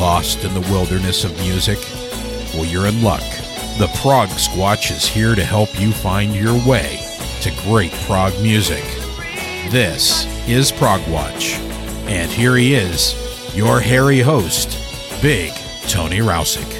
Lost in the wilderness of music? Well, you're in luck. The Prog Squatch is here to help you find your way to great prog music. This is Prog Watch, and here he is, your hairy host, Big Tony Rousick.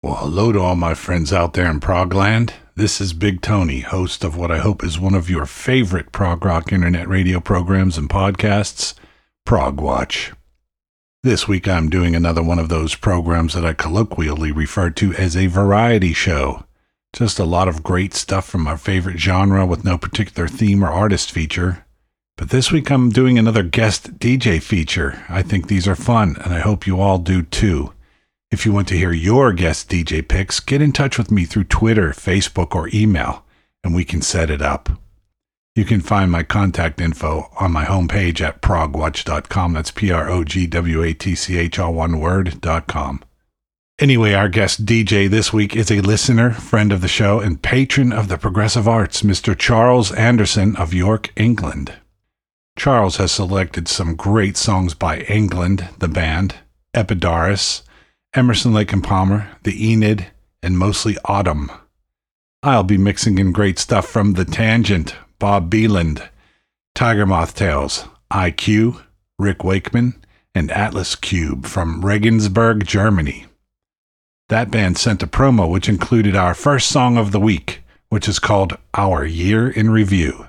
Well, hello to all my friends out there in Progland. This is Big Tony, host of what I hope is one of your favorite prog rock internet radio programs and podcasts, Prog Watch. This week I'm doing another one of those programs that I colloquially refer to as a variety show. Just a lot of great stuff from our favorite genre with no particular theme or artist feature. But this week I'm doing another guest DJ feature. I think these are fun, and I hope you all do too. If you want to hear your guest DJ picks, get in touch with me through Twitter, Facebook, or email, and we can set it up. You can find my contact info on my homepage at progwatch.com. That's P R O G W A T C H, all one word.com. Anyway, our guest DJ this week is a listener, friend of the show, and patron of the progressive arts, Mr. Charles Anderson of York, England. Charles has selected some great songs by England, the band, Epidaurus, Emerson, Lake and Palmer, The Enid, and mostly Autumn. I'll be mixing in great stuff from The Tangent, Bob Beland, Tiger Moth Tales, IQ, Rick Wakeman, and Atlas Cube from Regensburg, Germany. That band sent a promo which included our first song of the week, which is called Our Year in Review.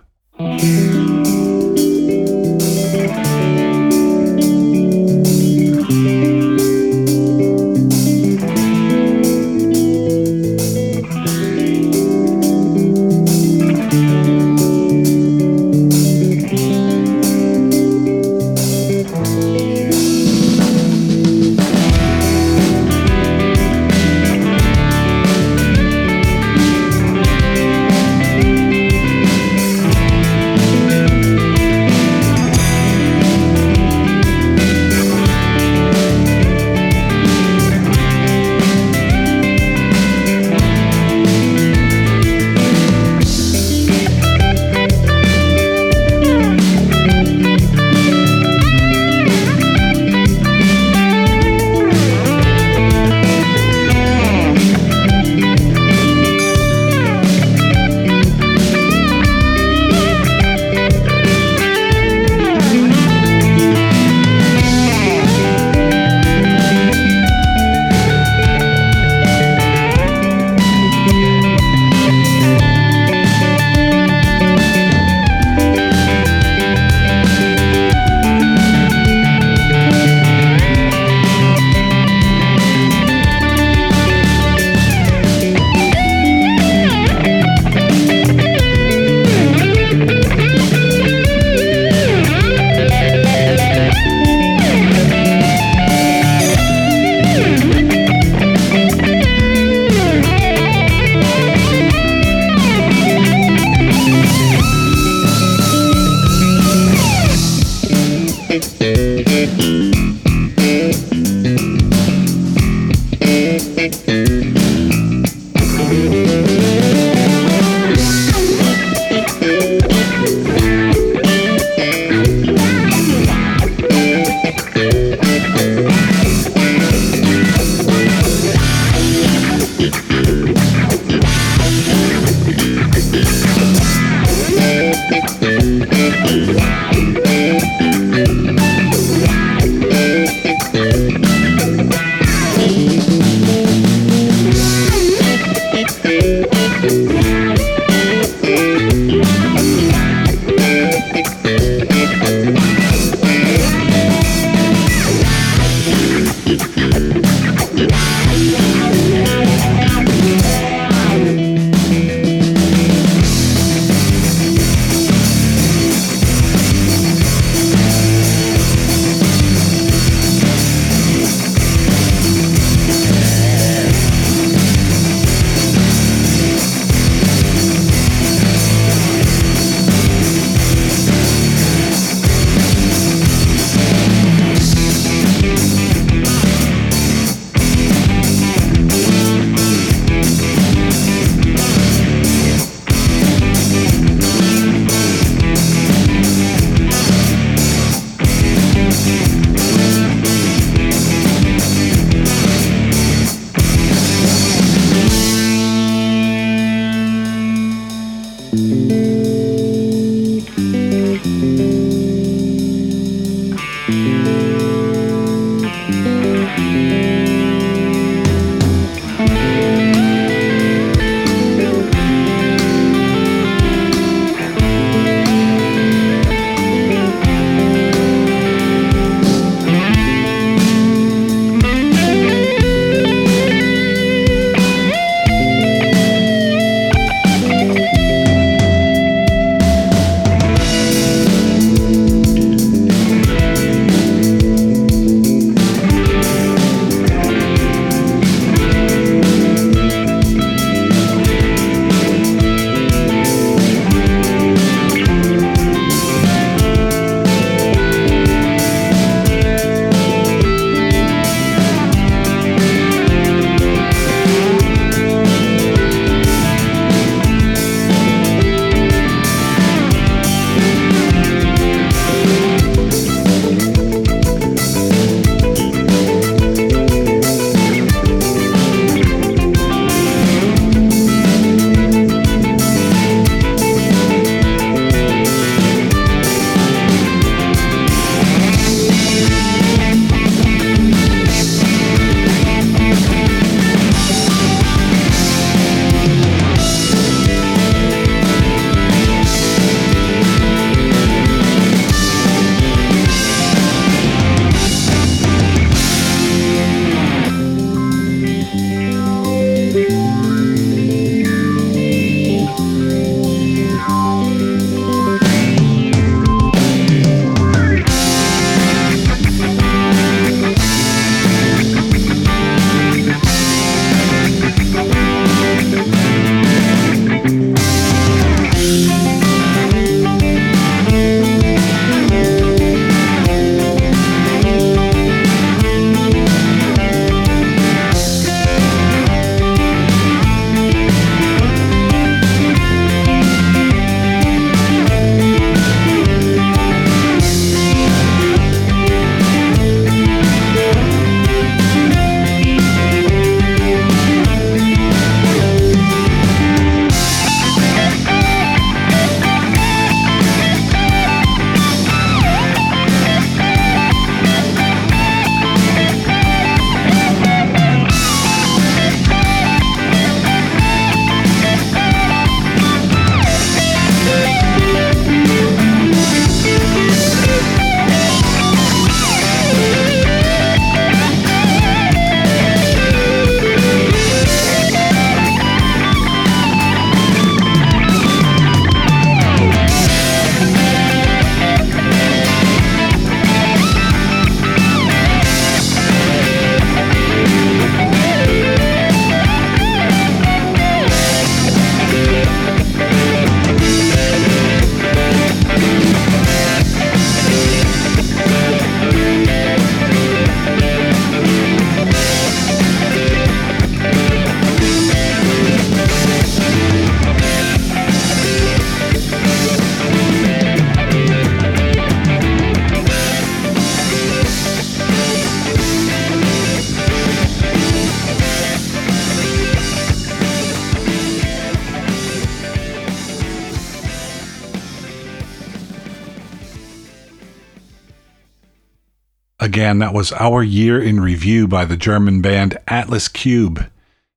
That was Our Year in Review by the German band Atlas Cube.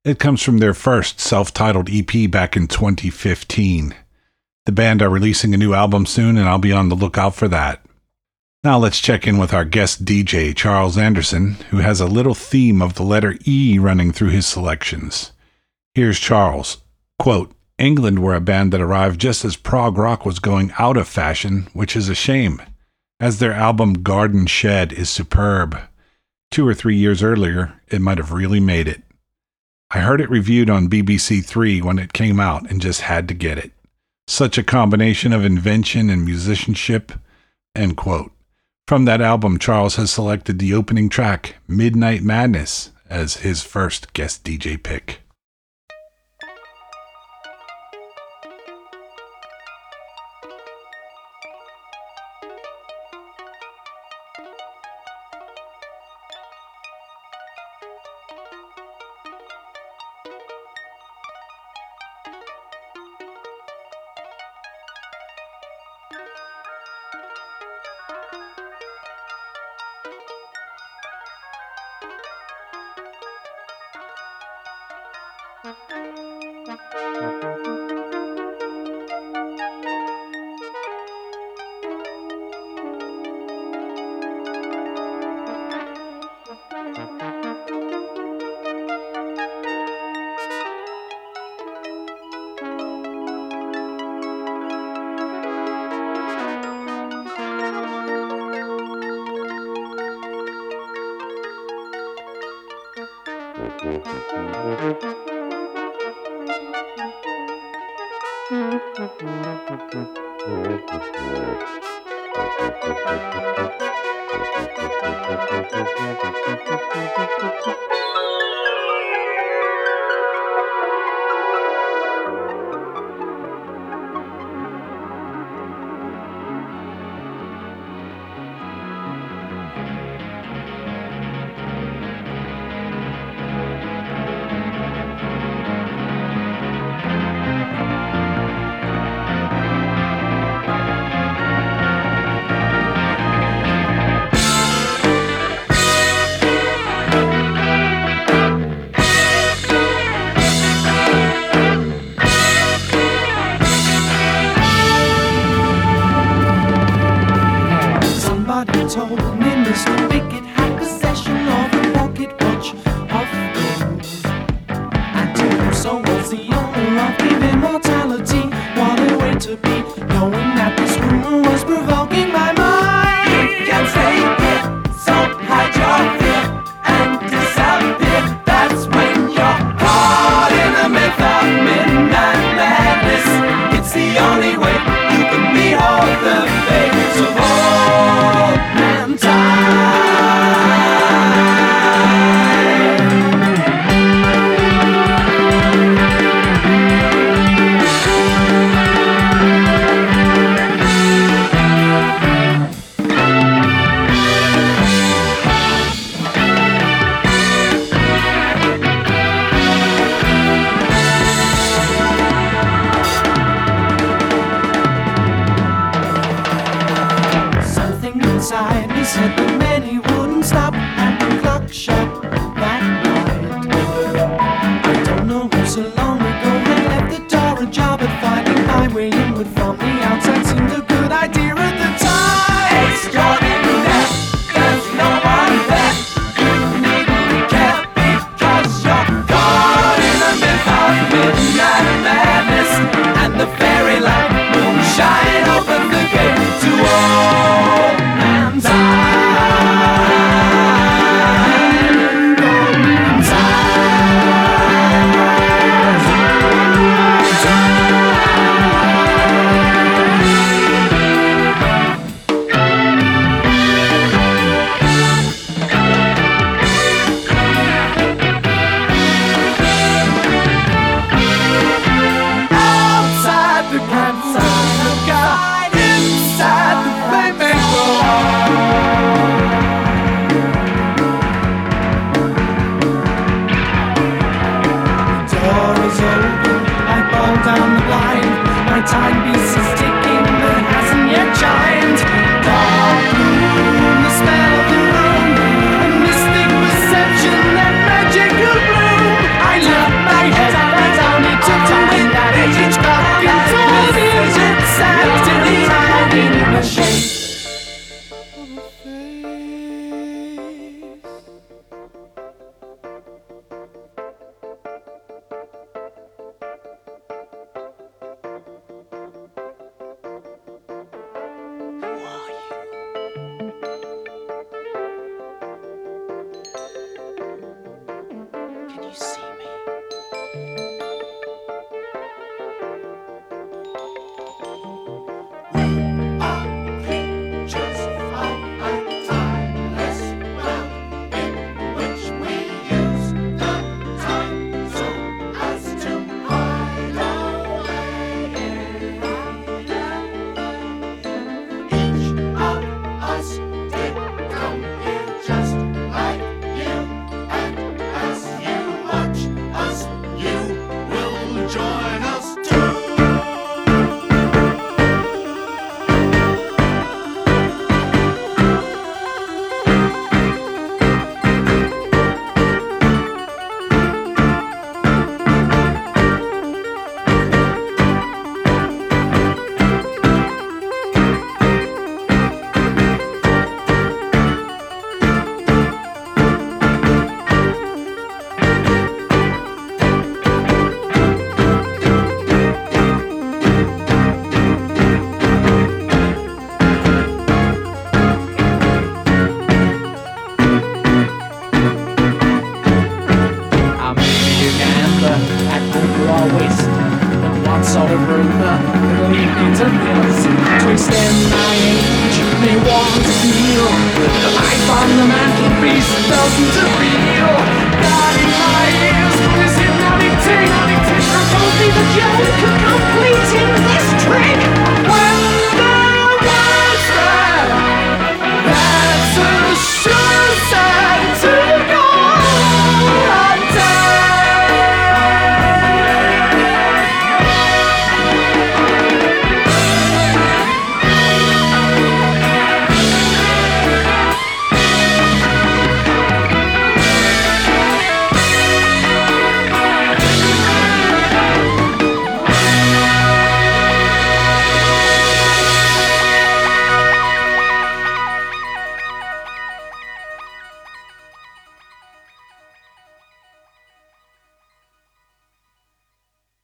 It comes from their first self titled EP back in 2015. The band are releasing a new album soon, and I'll be on the lookout for that. Now let's check in with our guest DJ, Charles Anderson, who has a little theme of the letter E running through his selections. Here's Charles. Quote, England were a band that arrived just as prog rock was going out of fashion, which is a shame, as their album Garden Shed is superb. Two or three years earlier, it might have really made it. I heard it reviewed on BBC Three when it came out and just had to get it. Such a combination of invention and musicianship. End quote. From that album, Charles has selected the opening track, Midnight Madness, as his first guest DJ pick.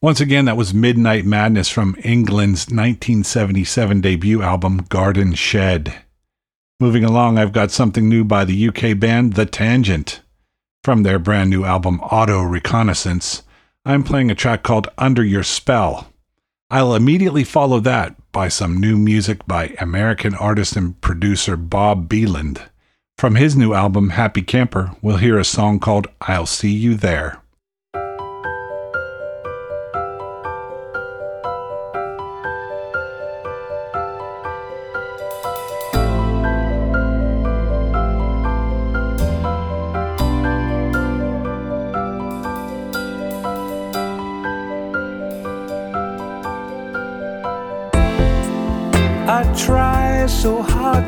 Once again, that was Midnight Madness from England's 1977 debut album, Garden Shed. Moving along, I've got something new by the UK band The Tangent. From their brand new album, Auto Reconnaissance, I'm playing a track called Under Your Spell. I'll immediately follow that by some new music by American artist and producer Bob Beland. From his new album, Happy Camper, we'll hear a song called I'll See You There.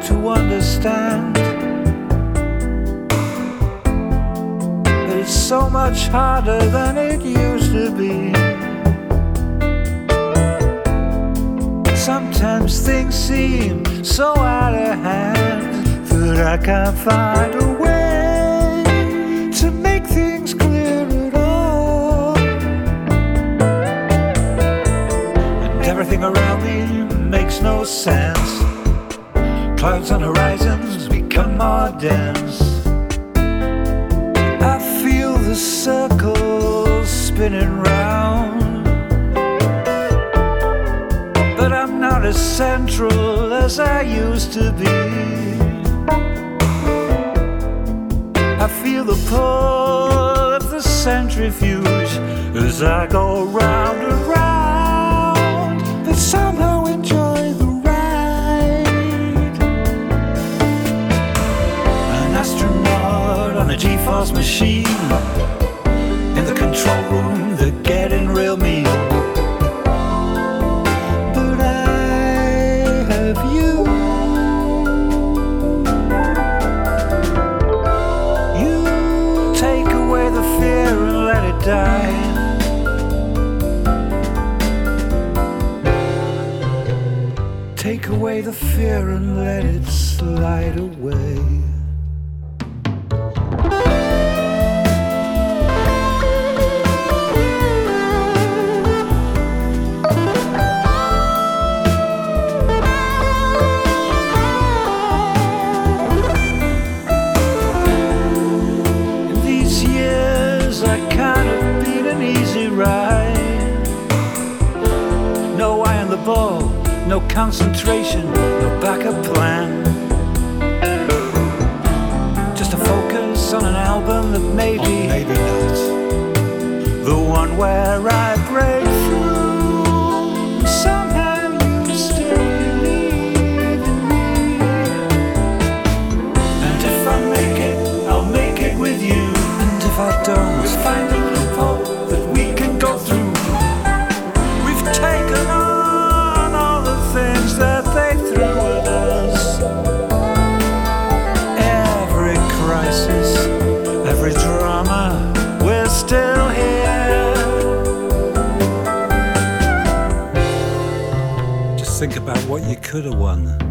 To understand. But it's so much harder than it used to be. Sometimes things seem so out of hand that I can't find a way to make things clear at all. And everything around me makes no sense. Clouds on horizons become more dense. I feel the circles spinning round. But I'm not as central as I used to be. I feel the pull of the centrifuge as I go round and round. G-force machine. In the control room, they're getting real mean. But I have you. You take away the fear and let it die. Take away the fear and let it slide away. concentration, no backup plan. Just a focus on an album that made think about what you could have won.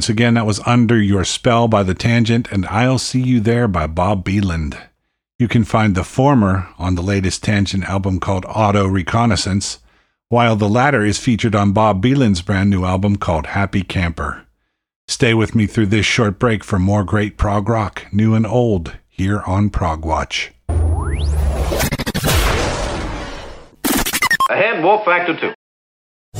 Once again, that was Under Your Spell by The Tangent and I'll See You There by Bob Beland. You can find the former on the latest Tangent album called Auto Reconnaissance, while the latter is featured on Bob Beland's brand new album called Happy Camper. Stay with me through this short break for more great prog rock, new and old, here on Prog Watch. Ahead, wolf factor two.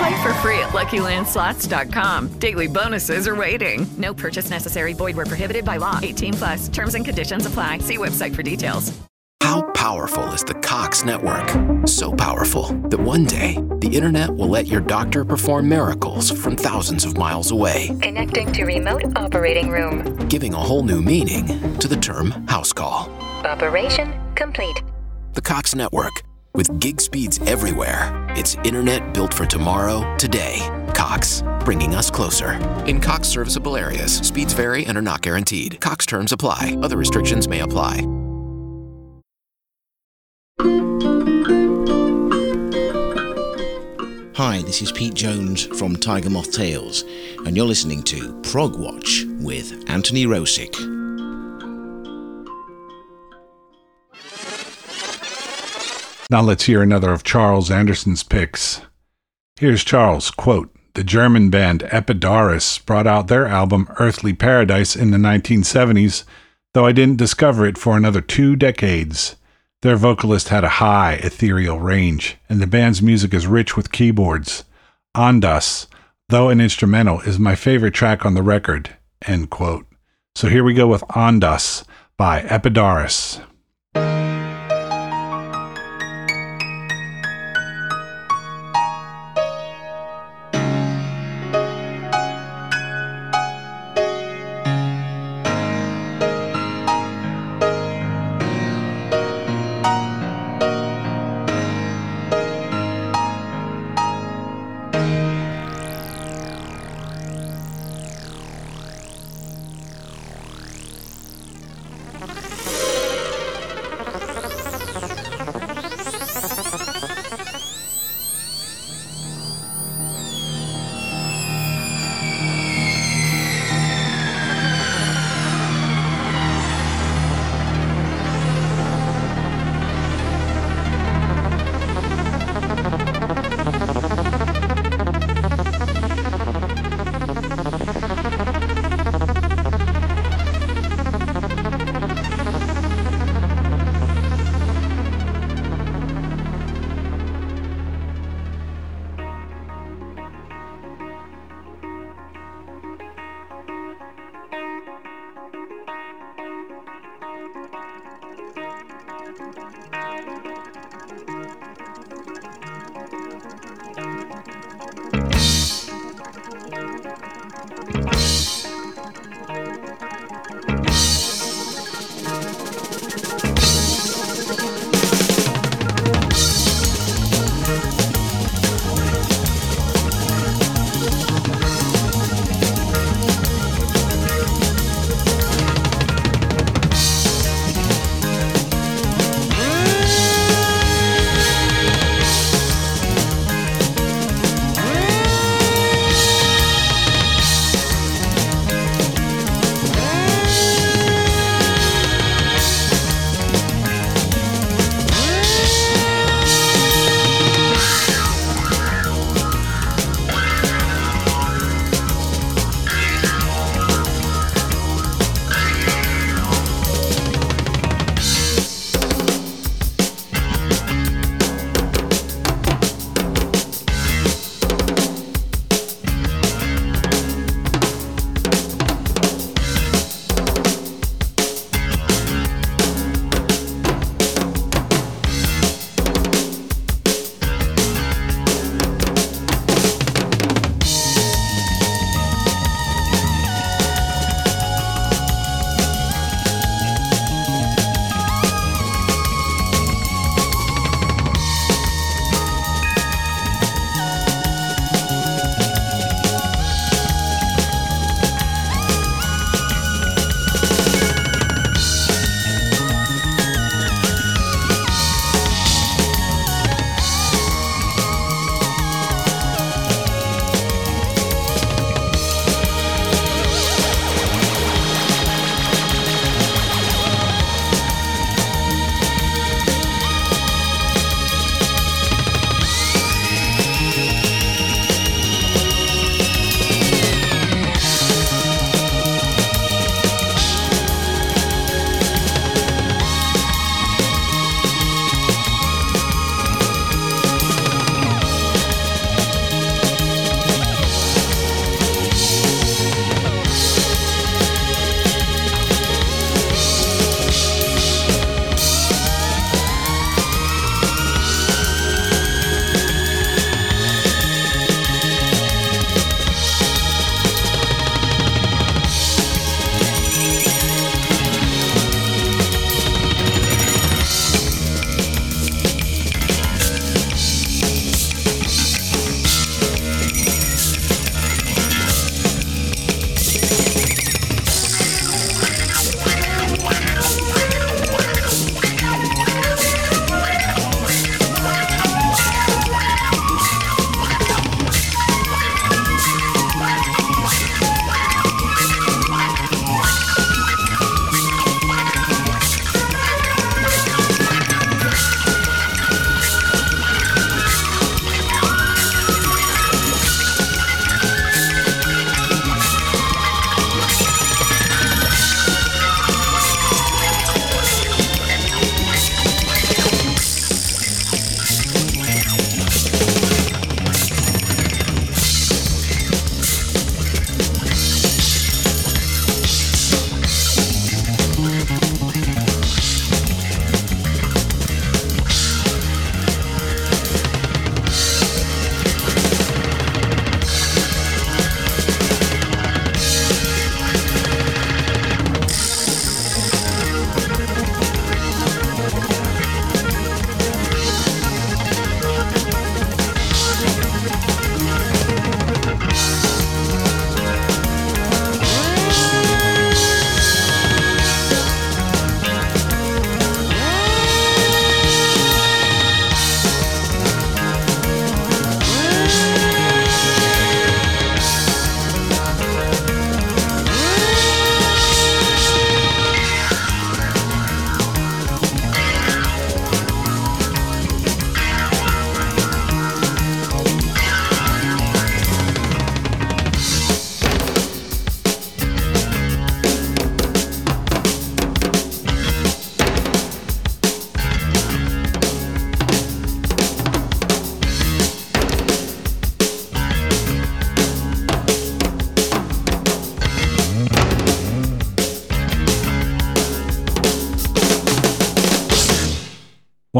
Play for free at LuckyLandSlots.com. Daily bonuses are waiting. No purchase necessary. Void where prohibited by law. 18 plus. Terms and conditions apply. See website for details. How powerful is the Cox network? So powerful that one day the internet will let your doctor perform miracles from thousands of miles away, Connecting to remote operating room. giving a whole new meaning to the term house call. Operation complete. The Cox network. With gig speeds everywhere, it's internet built for tomorrow, today. Cox, bringing us closer. In Cox serviceable areas, speeds vary and are not guaranteed. Cox terms apply, other restrictions may apply. Hi, this is Pete Jones from Tiger Moth Tales, and you're listening to Prog Watch with Anthony Rosick. Now let's hear another of Charles Anderson's picks. Here's Charles, quote, The German band Epidaurus brought out their album Earthly Paradise in the 1970s, though I didn't discover it for another two decades. Their vocalist had a high ethereal range, and the band's music is rich with keyboards. Andas, though an instrumental, is my favorite track on the record. End quote. So here we go with Andas by Epidaurus.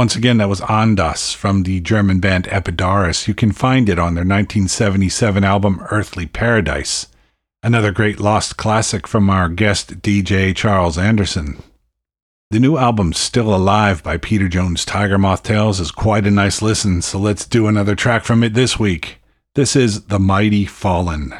Once again, that was Andas from the German band Epidaurus. You can find it on their 1977 album Earthly Paradise. Another great lost classic from our guest DJ Charles Anderson. The new album Still Alive by Peter Jones Tiger Moth Tales is quite a nice listen, so let's do another track from it this week. This is The Mighty Fallen.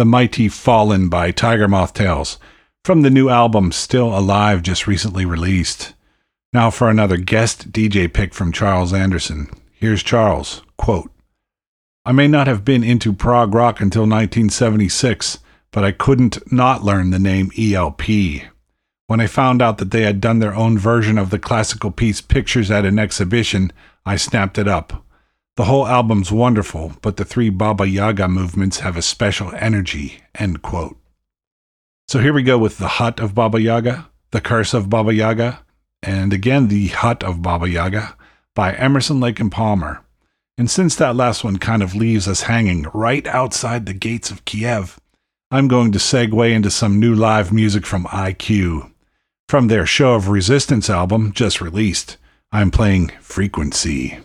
The Mighty Fallen by Tiger Moth Tales, from the new album Still Alive, just recently released. Now for another guest DJ pick from Charles Anderson. Here's Charles. Quote I may not have been into prog rock until 1976, but I couldn't not learn the name ELP. When I found out that they had done their own version of the classical piece Pictures at an Exhibition, I snapped it up. The whole album's wonderful, but the three Baba Yaga movements have a special energy. End quote. So here we go with The Hut of Baba Yaga, The Curse of Baba Yaga, and again The Hut of Baba Yaga by Emerson Lake and Palmer. And since that last one kind of leaves us hanging right outside the gates of Kiev, I'm going to segue into some new live music from IQ. From their Show of Resistance album, just released, I'm playing Frequency.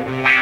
Bye.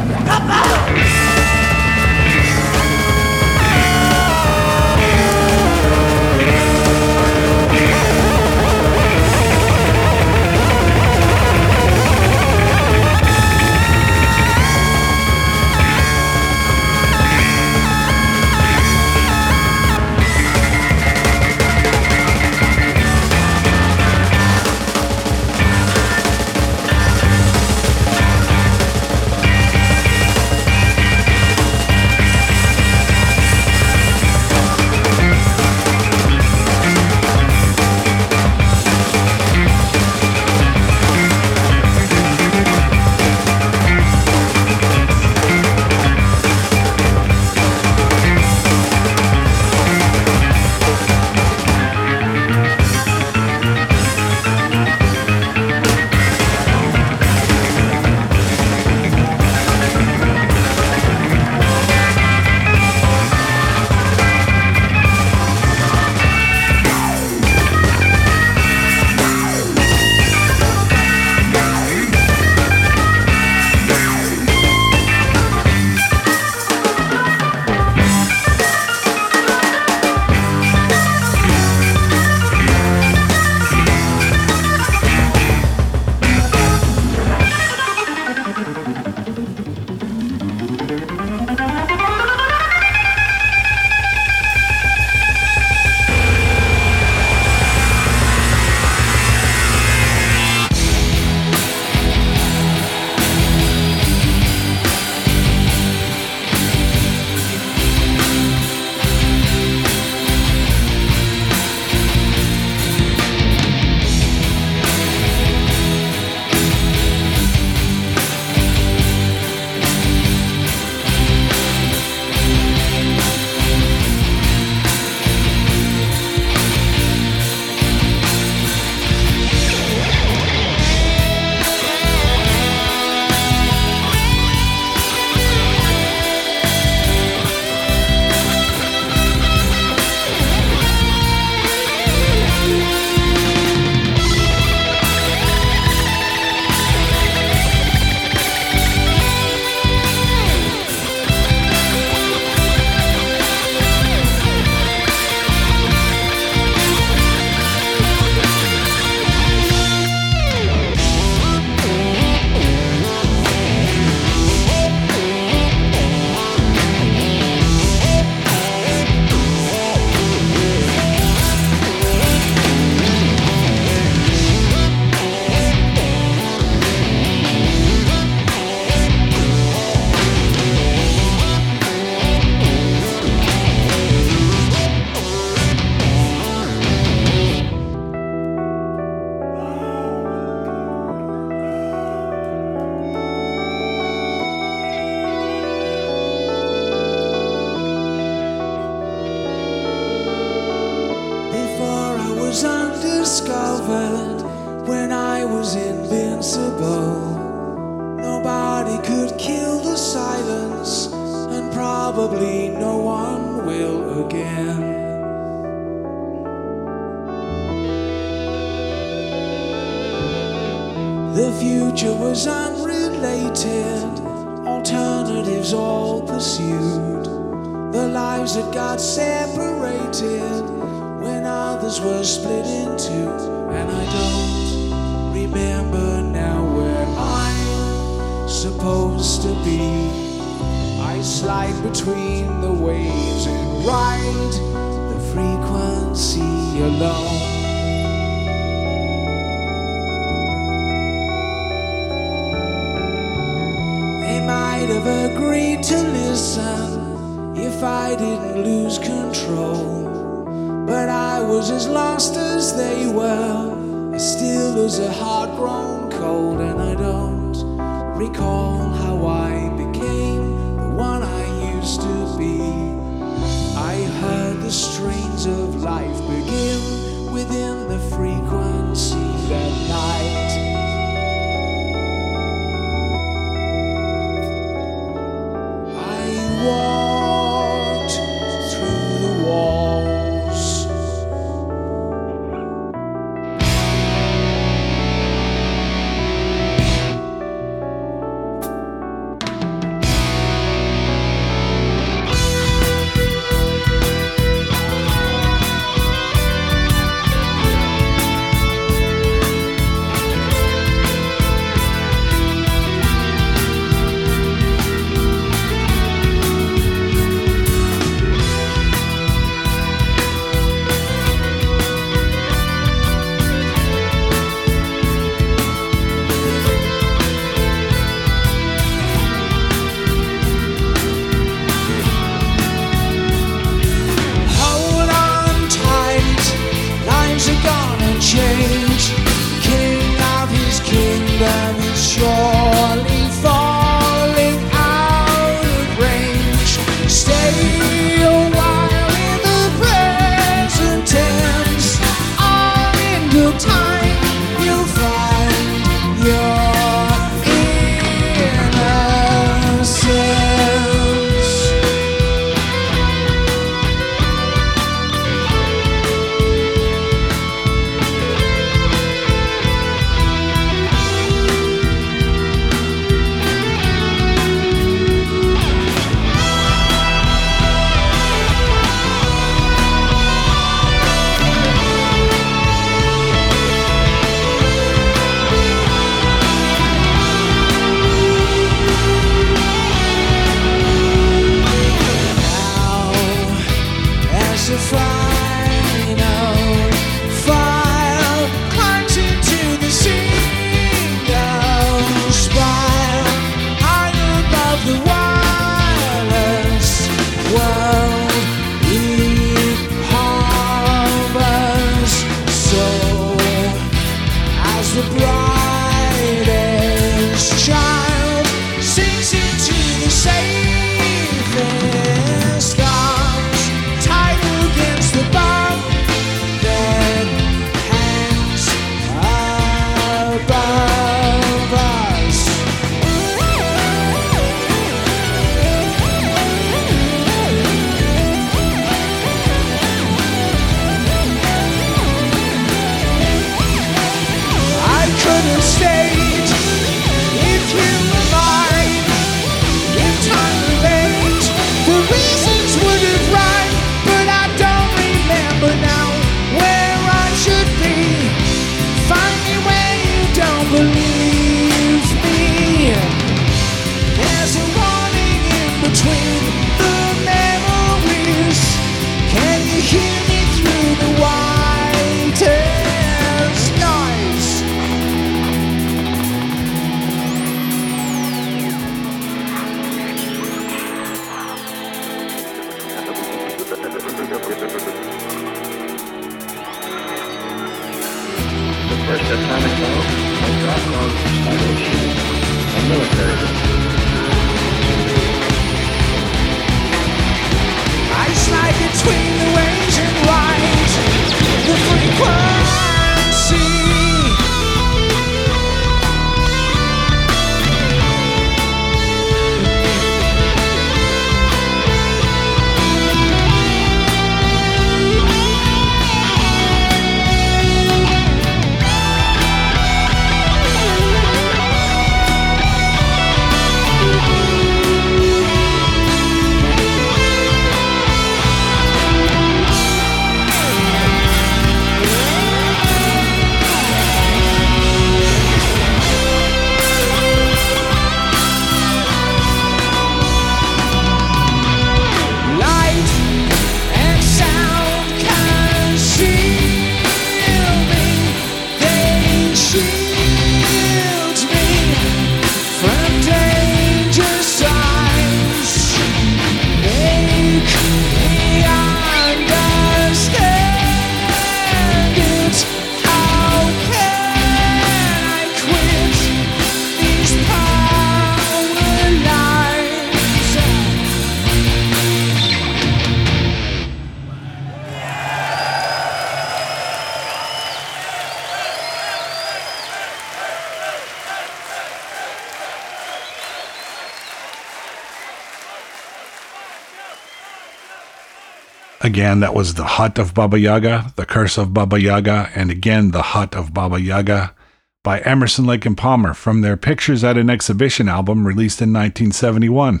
Again, that was The Hut of Baba Yaga, The Curse of Baba Yaga, and again, The Hut of Baba Yaga by Emerson, Lake and Palmer from their Pictures at an Exhibition album released in 1971.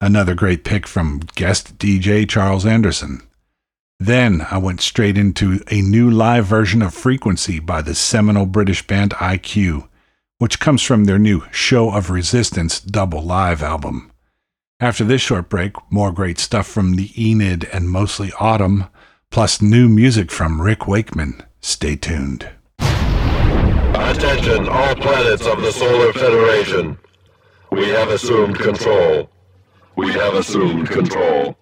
Another great pick from guest DJ Charles Anderson. Then I went straight into a new live version of Frequency by the seminal British band IQ, which comes from their new Show of Resistance double live album. After this short break, more great stuff from the Enid and mostly Autumn, plus new music from Rick Wakeman. Stay tuned. Attention, all planets of the Solar Federation. We have assumed control. We have assumed control.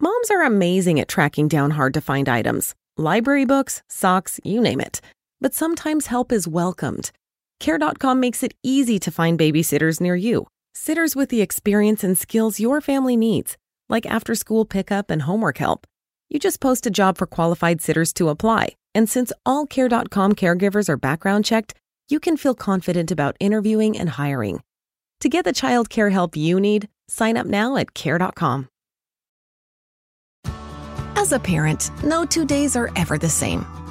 Moms are amazing at tracking down hard to find items library books, socks, you name it. But sometimes help is welcomed. Care.com makes it easy to find babysitters near you, sitters with the experience and skills your family needs, like after school pickup and homework help. You just post a job for qualified sitters to apply, and since all Care.com caregivers are background checked, you can feel confident about interviewing and hiring. To get the child care help you need, sign up now at Care.com. As a parent, no two days are ever the same.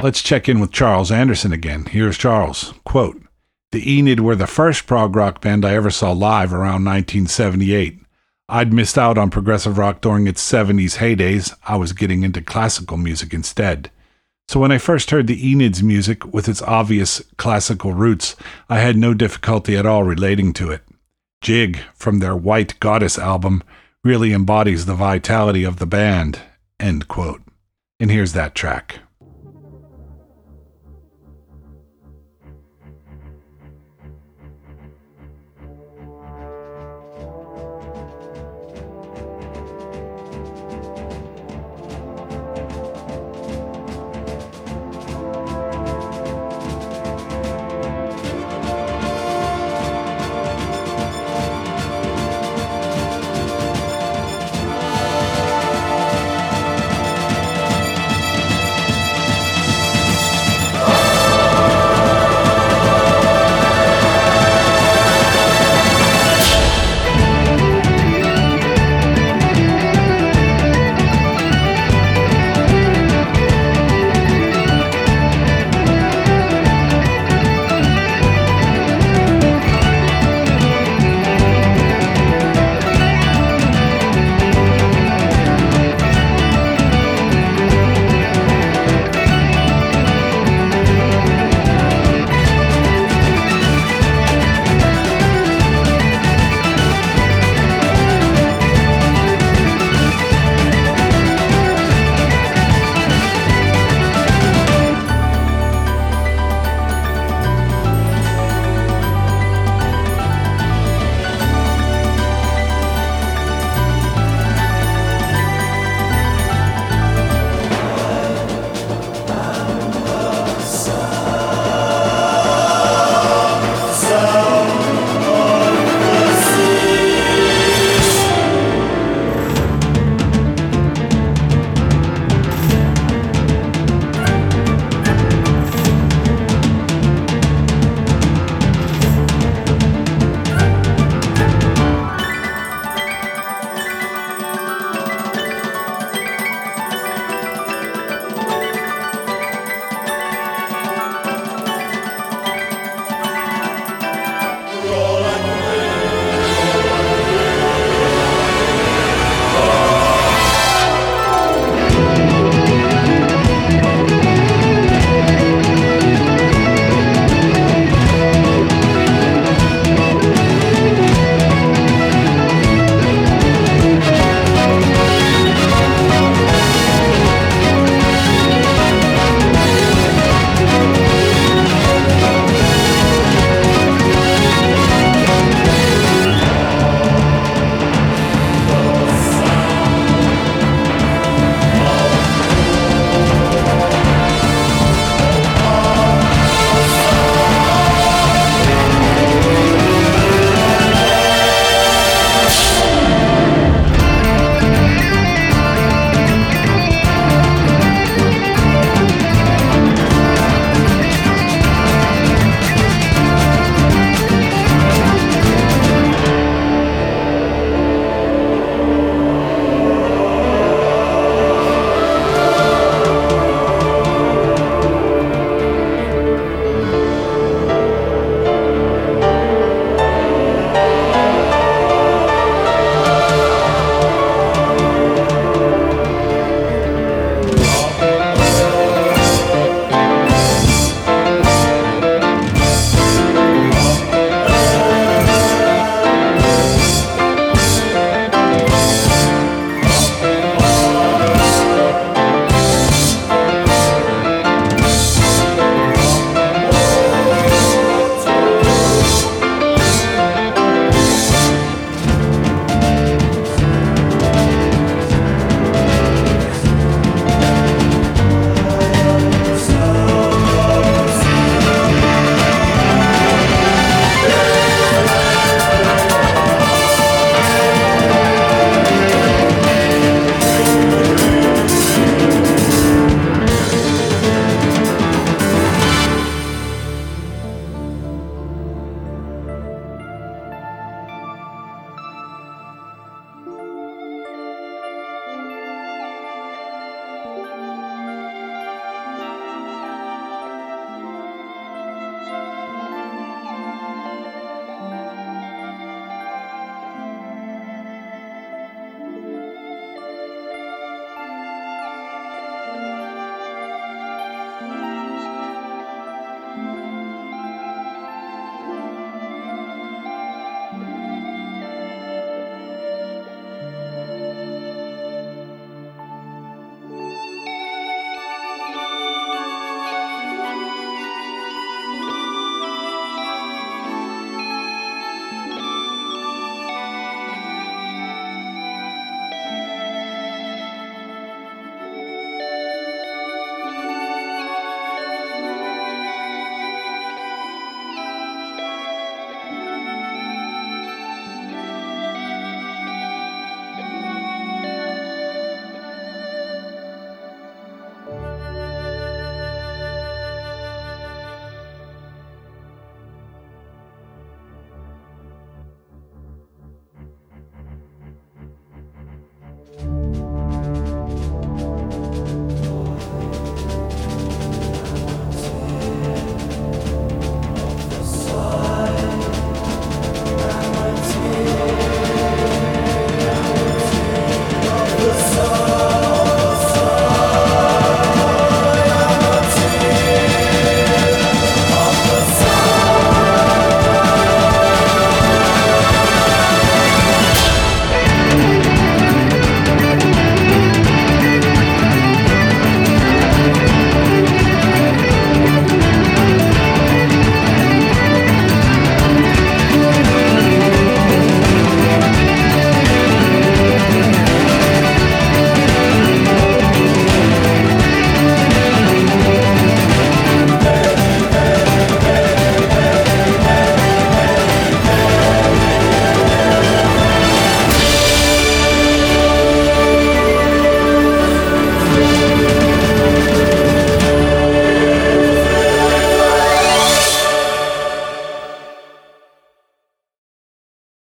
Let's check in with Charles Anderson again. Here's Charles. Quote The Enid were the first prog rock band I ever saw live around 1978. I'd missed out on progressive rock during its 70s heydays. I was getting into classical music instead. So when I first heard the Enid's music with its obvious classical roots, I had no difficulty at all relating to it. Jig, from their White Goddess album, really embodies the vitality of the band. End quote. And here's that track.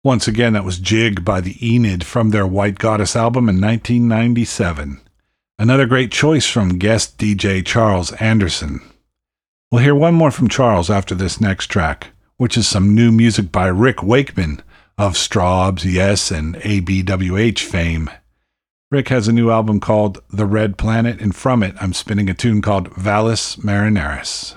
Once again, that was Jig by the Enid from their White Goddess album in 1997. Another great choice from guest DJ Charles Anderson. We'll hear one more from Charles after this next track, which is some new music by Rick Wakeman of Strawbs, Yes, and ABWH fame. Rick has a new album called The Red Planet, and from it, I'm spinning a tune called Valles Marineris.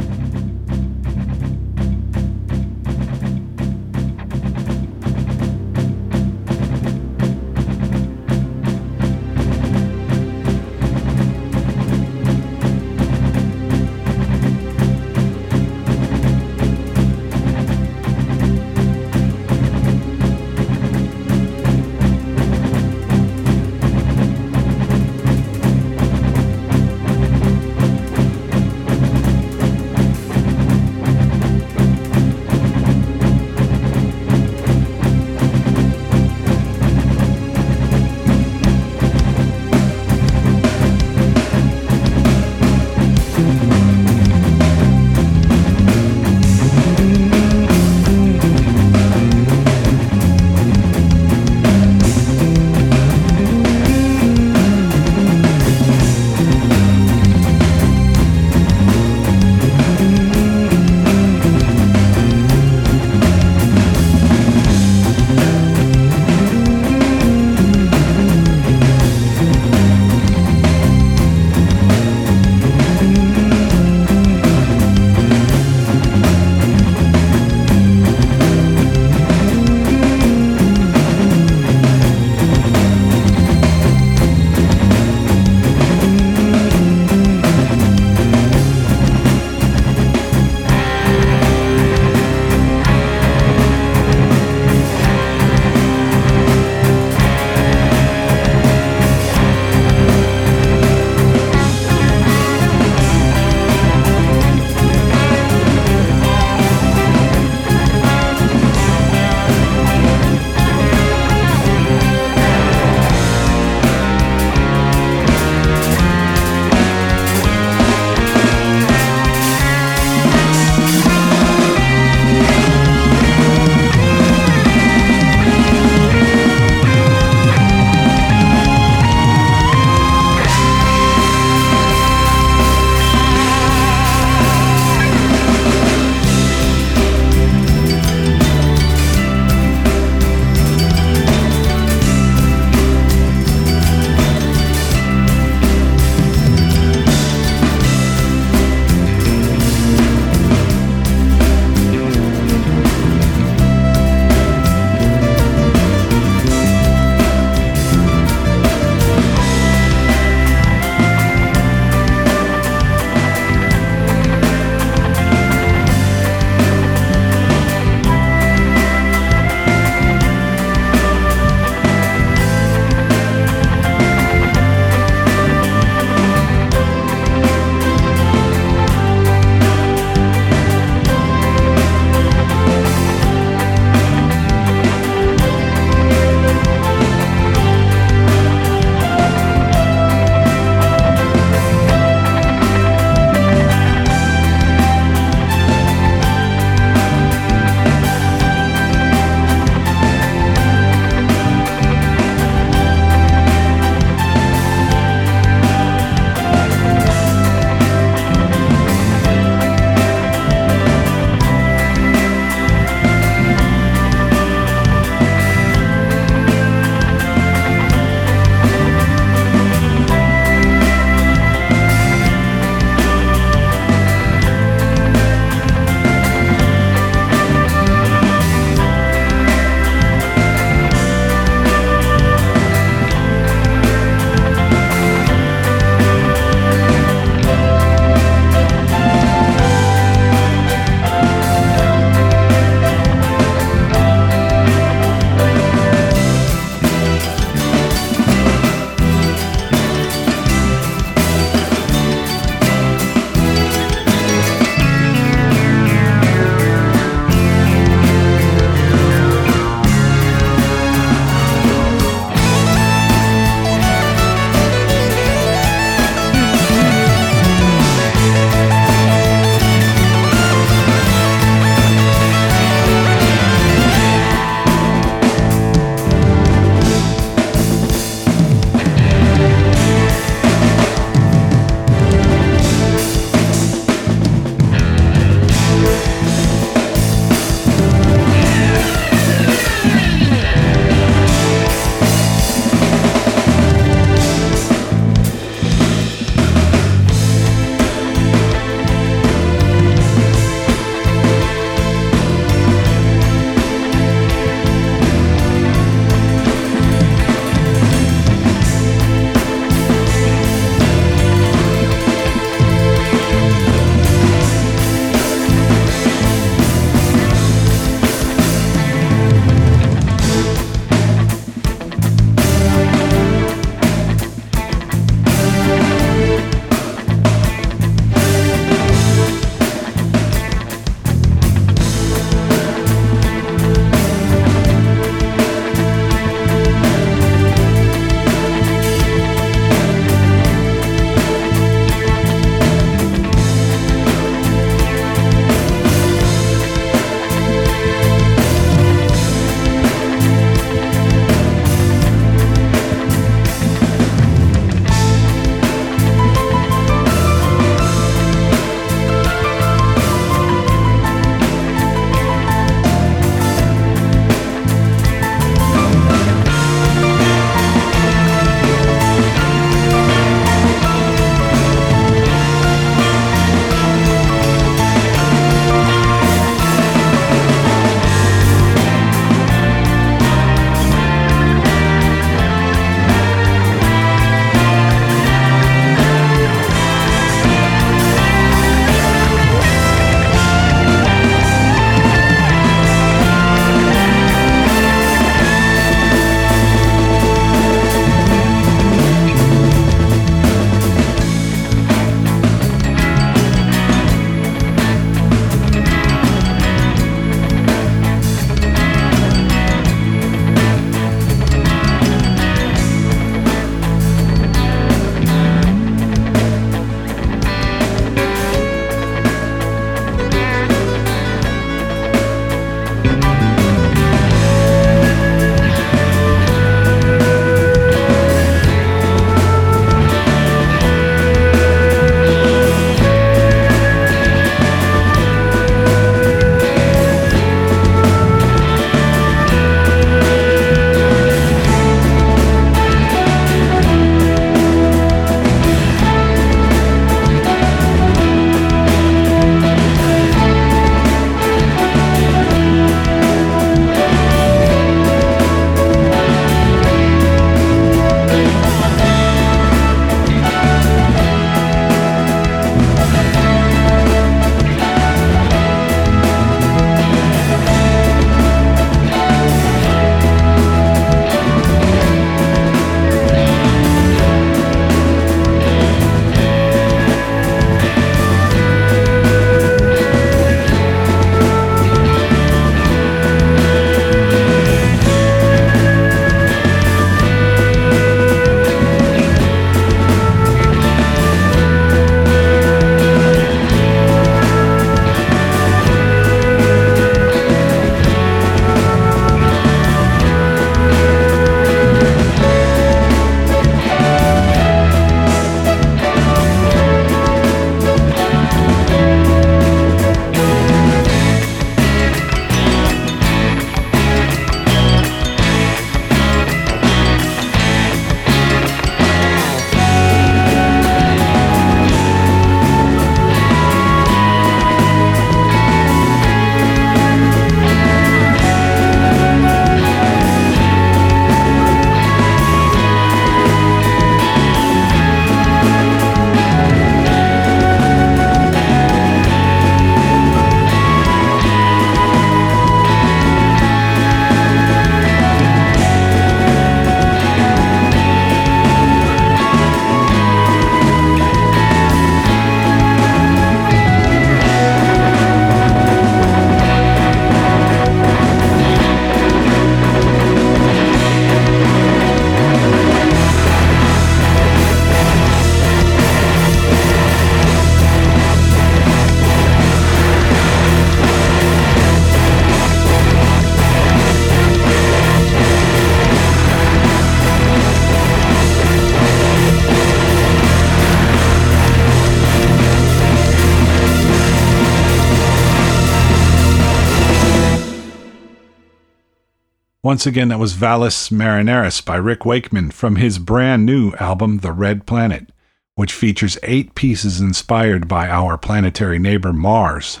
Once again, that was Valles Marineris by Rick Wakeman from his brand new album, The Red Planet, which features eight pieces inspired by our planetary neighbor Mars.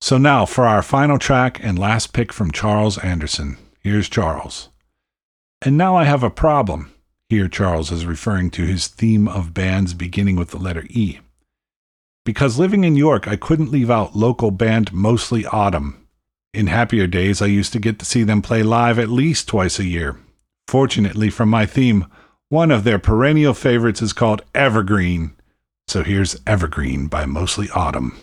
So now for our final track and last pick from Charles Anderson. Here's Charles. And now I have a problem. Here, Charles is referring to his theme of bands beginning with the letter E. Because living in York, I couldn't leave out local band Mostly Autumn. In happier days, I used to get to see them play live at least twice a year. Fortunately, from my theme, one of their perennial favorites is called Evergreen. So here's Evergreen by Mostly Autumn.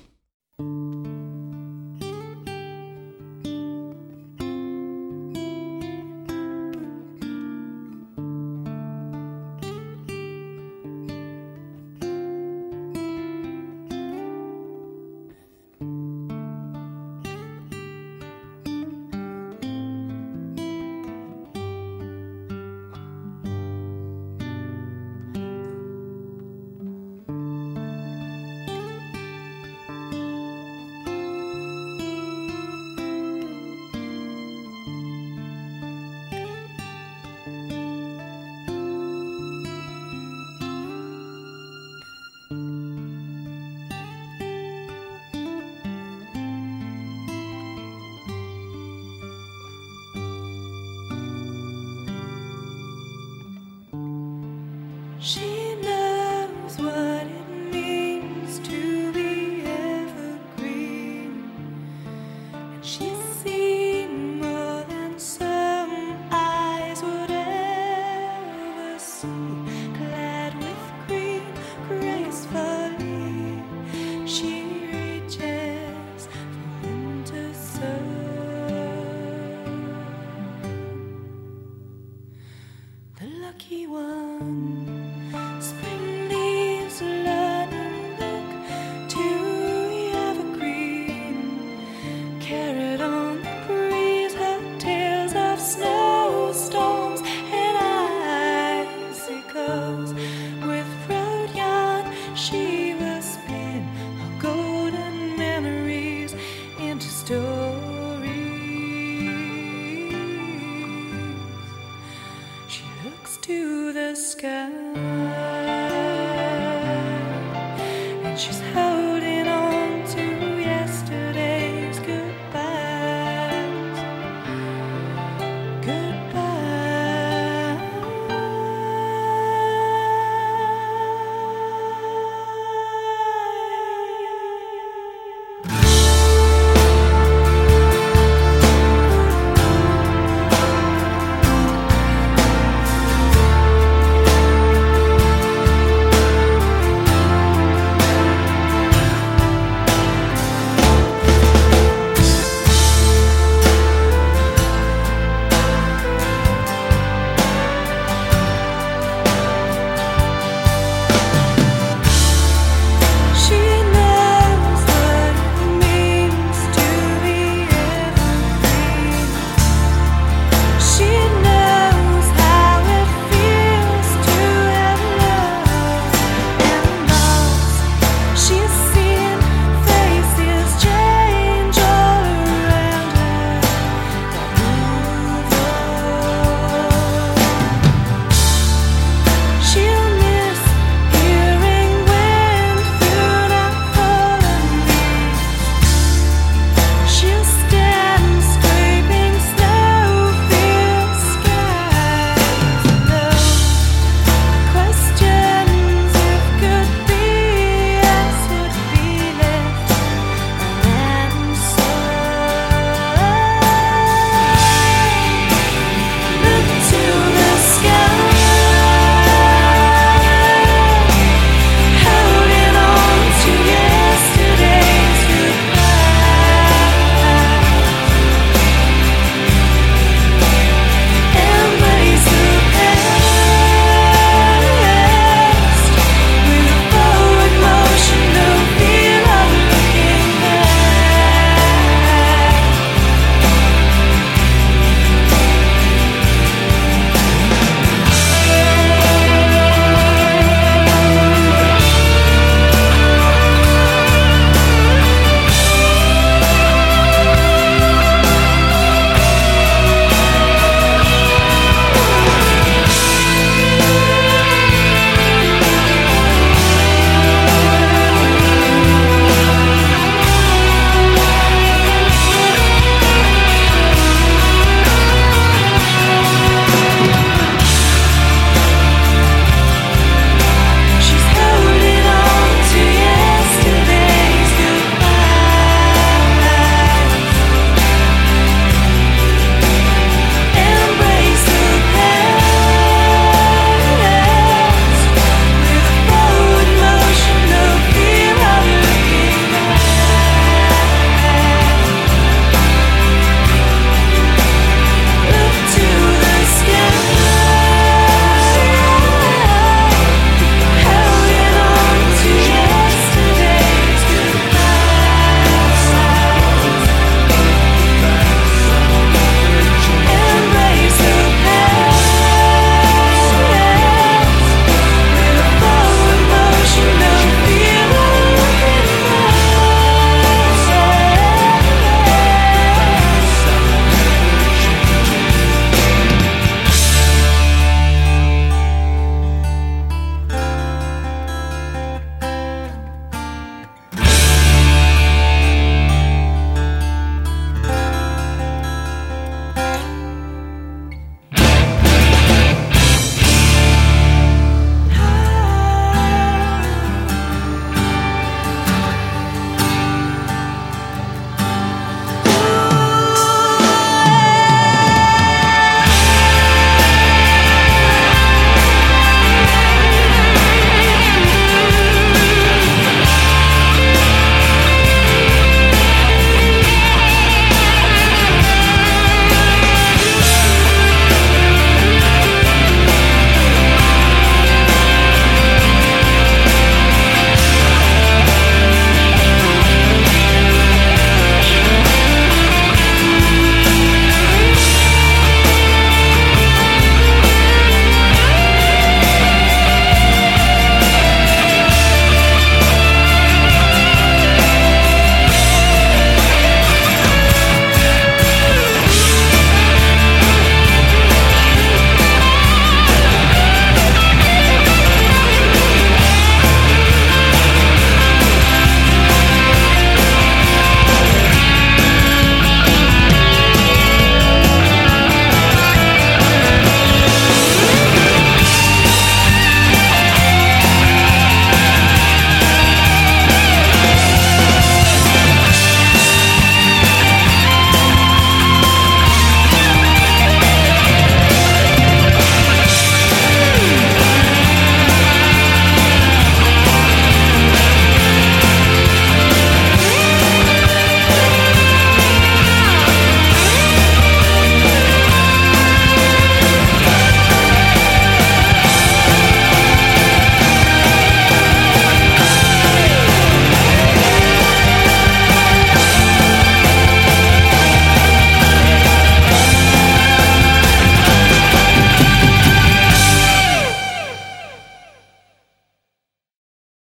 Looks to the sky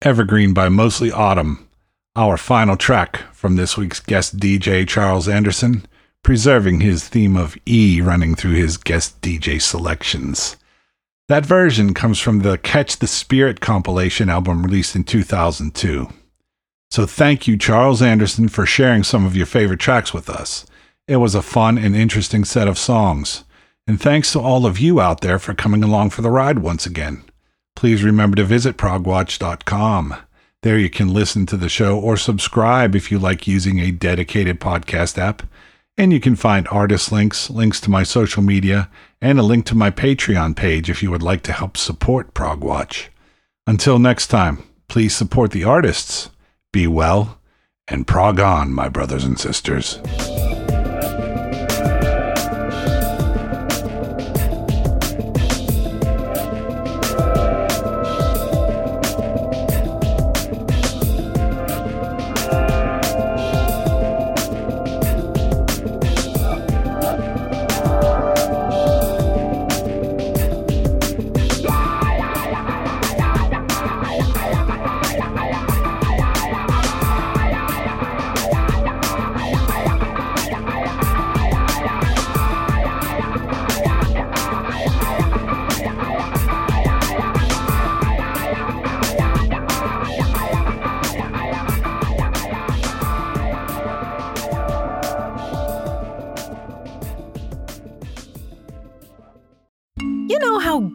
Evergreen by Mostly Autumn, our final track from this week's guest DJ Charles Anderson, preserving his theme of E running through his guest DJ selections. That version comes from the Catch the Spirit compilation album released in 2002. So thank you, Charles Anderson, for sharing some of your favorite tracks with us. It was a fun and interesting set of songs. And thanks to all of you out there for coming along for the ride once again. Please remember to visit progwatch.com. There you can listen to the show or subscribe if you like using a dedicated podcast app. And you can find artist links, links to my social media, and a link to my Patreon page if you would like to help support Progwatch. Until next time, please support the artists, be well, and prog on, my brothers and sisters.